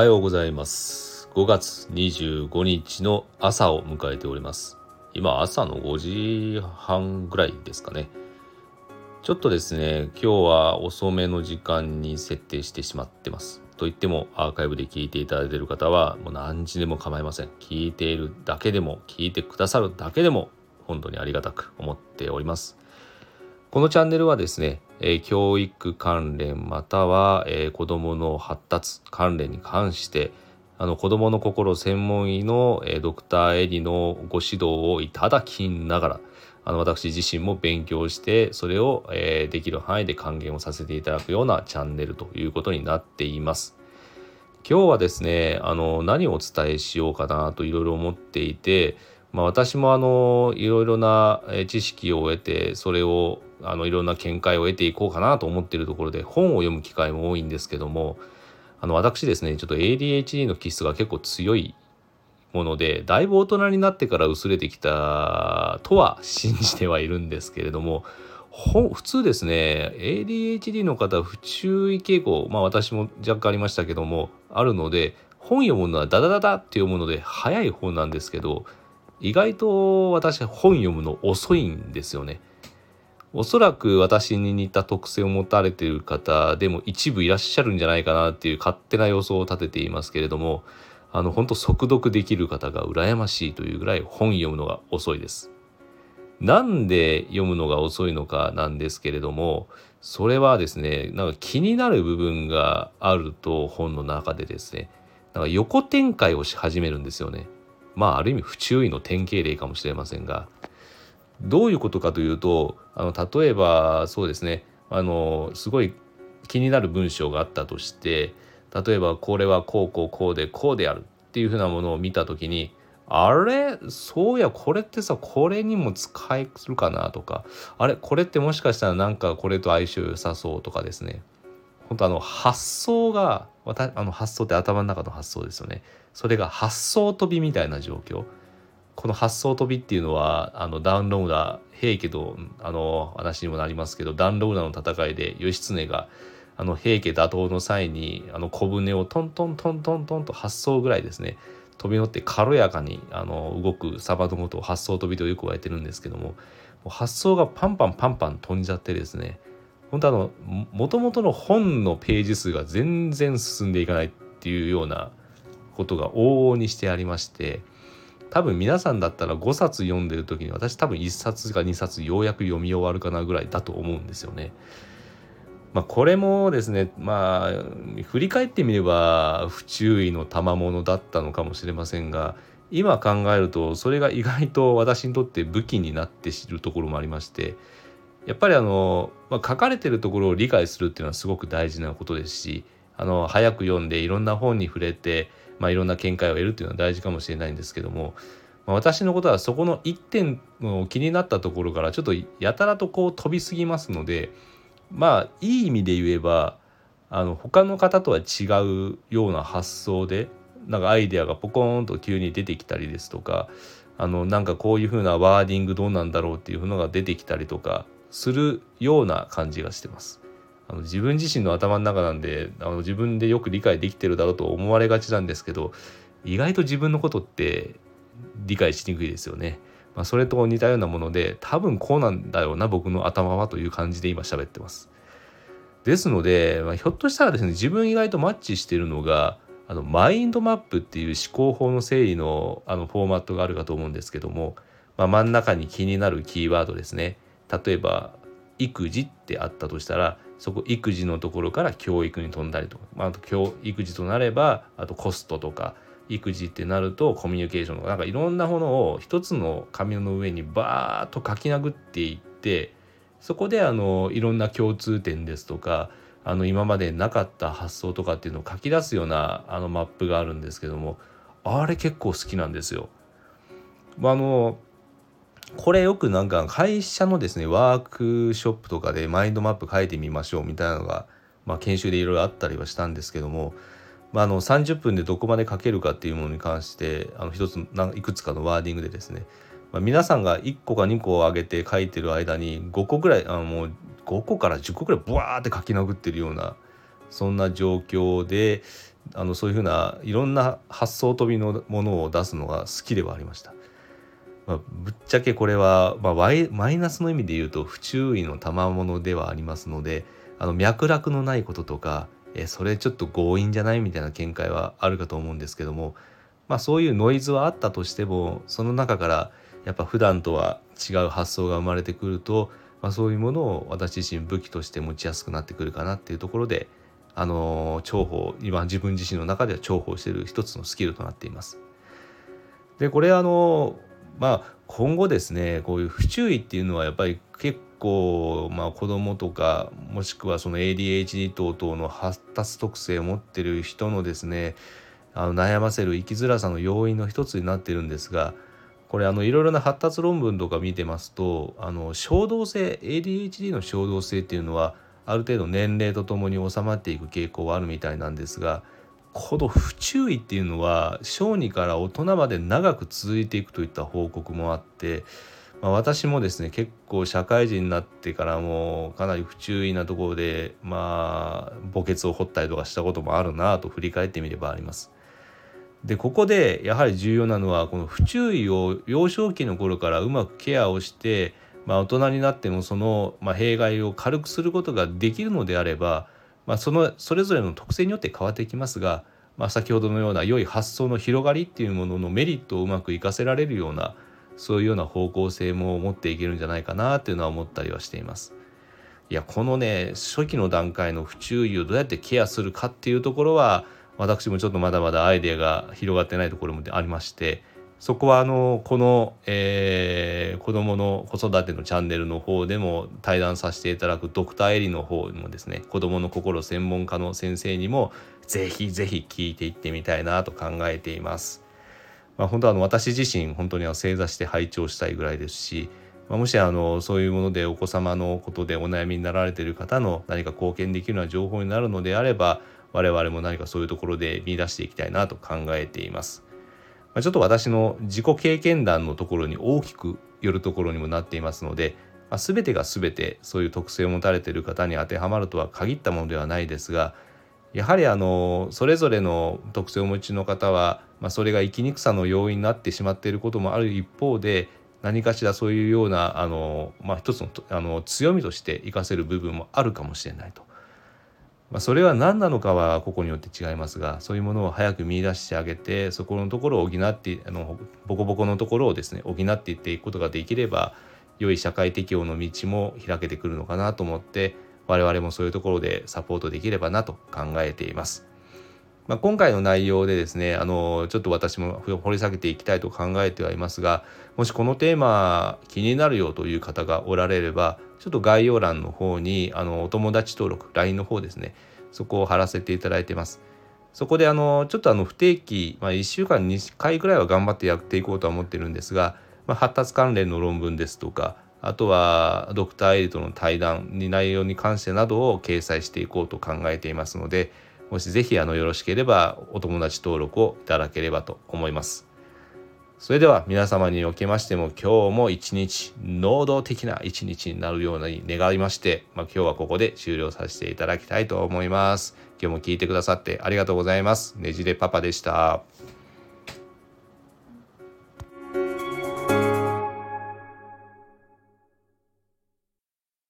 はようございます。5月25日の朝を迎えております。今朝の5時半ぐらいですかね。ちょっとですね今日は遅めの時間に設定してしまってます。と言ってもアーカイブで聞いていただいている方はもう何時でも構いません。聞いているだけでも聞いてくださるだけでも本当にありがたく思っております。このチャンネルはですねえ、教育関連または、え、子どもの発達関連に関してあの子どもの心専門医の、え、ドクターエリのご指導をいただきながらあの私自身も勉強してそれを、え、できる範囲で還元をさせていただくようなチャンネルということになっています。今日はですねあの何をお伝えしようかなといろいろ思っていて、まあ、私もあのいろいろな知識を得てそれをあのいろんな見解を得ていこうかなと思っているところで本を読む機会も多いんですけどもあの私ですねちょっと ADHD の気質が結構強いものでだいぶ大人になってから薄れてきたとは信じてはいるんですけれども普通ですね ADHD の方不注意傾向まあ私も若干ありましたけどもあるので本読むのはダダダダって読むので早い方なんですけど意外と私本読むの遅いんですよね。おそらく私に似た特性を持たれている方でも一部いらっしゃるんじゃないかなっていう勝手な予想を立てていますけれどもあの本当速読できる方が羨ましいというぐらい本読むのが遅いです。なんで読むのが遅いのかなんですけれどもそれはですねなんか気になる部分があると本の中でですねなんか横展開をし始めるんですよね。まあある意味不注意の典型例かもしれませんがどういうことかというとあの例えばそうですね。あのすごい気になる文章があったとして例えばこれはこうこうこうでこうであるっていうふうなものを見た時にあれ？そうやこれってさこれにも使えるかなとかあれ？これってもしかしたらなんかこれと相性良さそうとかですね。本当あの発想があの発想って頭の中の発想ですよね。それが発想飛びみたいな状況。この発想飛びっていうのはあのダウンローダー平家とあの話にもなりますけどダウンローダーの戦いで義経があの平家打倒の際にあの小舟をトントントントントンと発想ぐらいですね飛び乗って軽やかにあの動くサバのことを発想飛びとよく言われてるんですけども発想がパンパンパンパン飛んじゃってですね本当あのもともとの本のページ数が全然進んでいかないっていうようなことが往々にしてありまして多分皆さんだったら5冊読んでる時に私多分1冊か2冊ようやく読み終わるかなぐらいだと思うんですよね。まあ、これもですねまあ振り返ってみれば不注意の賜物だったのかもしれませんが今考えるとそれが意外と私にとって武器になって知るところもありましてやっぱりあの、まあ、書かれてるところを理解するっていうのはすごく大事なことですしあの早く読んでいろんな本に触れてまあ、いろんな見解を得るっていうのは大事かもしれないんですけども、まあ、私のことはそこの1点の気になったところからちょっとやたらとこう飛びすぎますのでまあいい意味で言えばあの他の方とは違うような発想でなんかアイデアがポコンと急に出てきたりですとかあのなんかこういうふうなワーディングどうなんだろうっていうのが出てきたりとかするような感じがしてます。あの自分自身の頭の中なんであの自分でよく理解できてるだろうと思われがちなんですけど意外と自分のことって理解しにくいですよね。まあ、それと似たようなもので多分こうなんだよな僕の頭はという感じで今喋ってます。ですので、まあ、ひょっとしたらですね自分意外とマッチしてるのがあのマインドマップっていう思考法の整理のあのフォーマットがあるかと思うんですけども、まあ、真ん中に気になるキーワードですね例えば育児ってあったとしたらそこ育児のところから教育に飛んだりとか、まあ、あと教育児となればあとコストとか育児ってなるとコミュニケーションとかなんかいろんなものを一つの紙の上にバーッと書き殴っていってそこであのいろんな共通点ですとかあの今までなかった発想とかっていうのを書き出すようなあのマップがあるんですけどもあれ結構好きなんですよ。まあのこれよくなんか会社のですねワークショップとかでマインドマップ書いてみましょうみたいなのが、まあ、研修でいろいろあったりはしたんですけども、まあ、あの30分でどこまで書けるかっていうものに関してあの一ついくつかのワーディングでですね、まあ、皆さんが1個か2個を上げて書いてる間に5個ぐらいあのもう5個から10個ぐらいブワーって書き殴ってるようなそんな状況であのそういうふうないろんな発想飛びのものを出すのが好きではありました。まあ、ぶっちゃけこれは、まあ、マイナスの意味で言うと不注意の賜物ではありますのであの脈絡のないこととかえそれちょっと強引じゃないみたいな見解はあるかと思うんですけども、まあ、そういうノイズはあったとしてもその中からやっぱ普段とは違う発想が生まれてくると、まあ、そういうものを私自身武器として持ちやすくなってくるかなっていうところであの重宝今自分自身の中では重宝してる一つのスキルとなっています。でこれあのまあ今後ですねこういう不注意っていうのはやっぱり結構、まあ、子供とかもしくはその ADHD 等々の発達特性を持ってる人のですねあの悩ませる生きづらさの要因の一つになってるんですがこれあのいろいろな発達論文とか見てますとあの衝動性 ADHD の衝動性っていうのはある程度年齢とともに収まっていく傾向はあるみたいなんですがこの不注意っていうのは小児から大人まで長く続いていくといった報告もあってまあ、私もですね結構社会人になってからもかなり不注意なところでまあ墓穴を掘ったりとかしたこともあるなと振り返ってみればあります。でここでやはり重要なのはこの不注意を幼少期の頃からうまくケアをして、まあ、大人になってもその、まあ、弊害を軽くすることができるのであれば、まあ、そのそれぞれの特性によって変わってきますが、まあ、先ほどのような良い発想の広がりっていうもののメリットをうまく活かせられるようなそういうような方向性も持っていけるんじゃないかなっていうのは思ったりはしています。いやこのね初期の段階の不注意をどうやってケアするかっていうところは私もちょっとまだまだアイデアが広がってないところもありましてそこはあのこの、えー、子どもの子育てのチャンネルの方でも対談させていただくドクターエリの方にもですね子どもの心専門家の先生にもぜひぜひ聞いていってみたいなと考えています。まあ、本当はあの私自身本当には正座して拝聴したいぐらいですし、まあ、もしあのそういうものでお子様のことでお悩みになられている方の何か貢献できるような情報になるのであれば我々も何かそういうところで見出していきたいなと考えています。まあ、ちょっと私の自己経験談のところに大きくよるところにもなっていますので、まあ、全てが全てそういう特性を持たれている方に当てはまるとは限ったものではないですがやはりあのそれぞれの特性をお持ちの方は、まあ、それが生きにくさの要因になってしまっていることもある一方で何かしらそういうようなあの、まあ、一つのあの強みとして生かせる部分もあるかもしれないと。まあ、それは何なのかは個々によって違いますがそういうものを早く見出してあげてそこのところを補ってあのボコボコのところをですね補っていっていくことができれば良い社会適応の道も開けてくるのかなと思って我々もそういうところでサポートできればなと考えています。まあ、今回の内容でですねあのちょっと私も掘り下げていきたいと考えてはいますがもしこのテーマ気になるよという方がおられればちょっと概要欄の方にあのお友達登録 LINE の方ですねそこを貼らせていただいてます。そこであのちょっとあの不定期、まあ、1週間2回ぐらいは頑張ってやっていこうとは思ってるんですが、まあ、発達関連の論文ですとかあとはドクターエリとの対談に内容に関してなどを掲載していこうと考えていますのでもしぜひあのよろしければお友達登録をいただければと思います。それでは皆様におきましても今日も一日能動的な一日になるように願いまして、まあ、今日はここで終了させていただきたいと思います。今日も聞いてくださってありがとうございます。ねじれパパでした。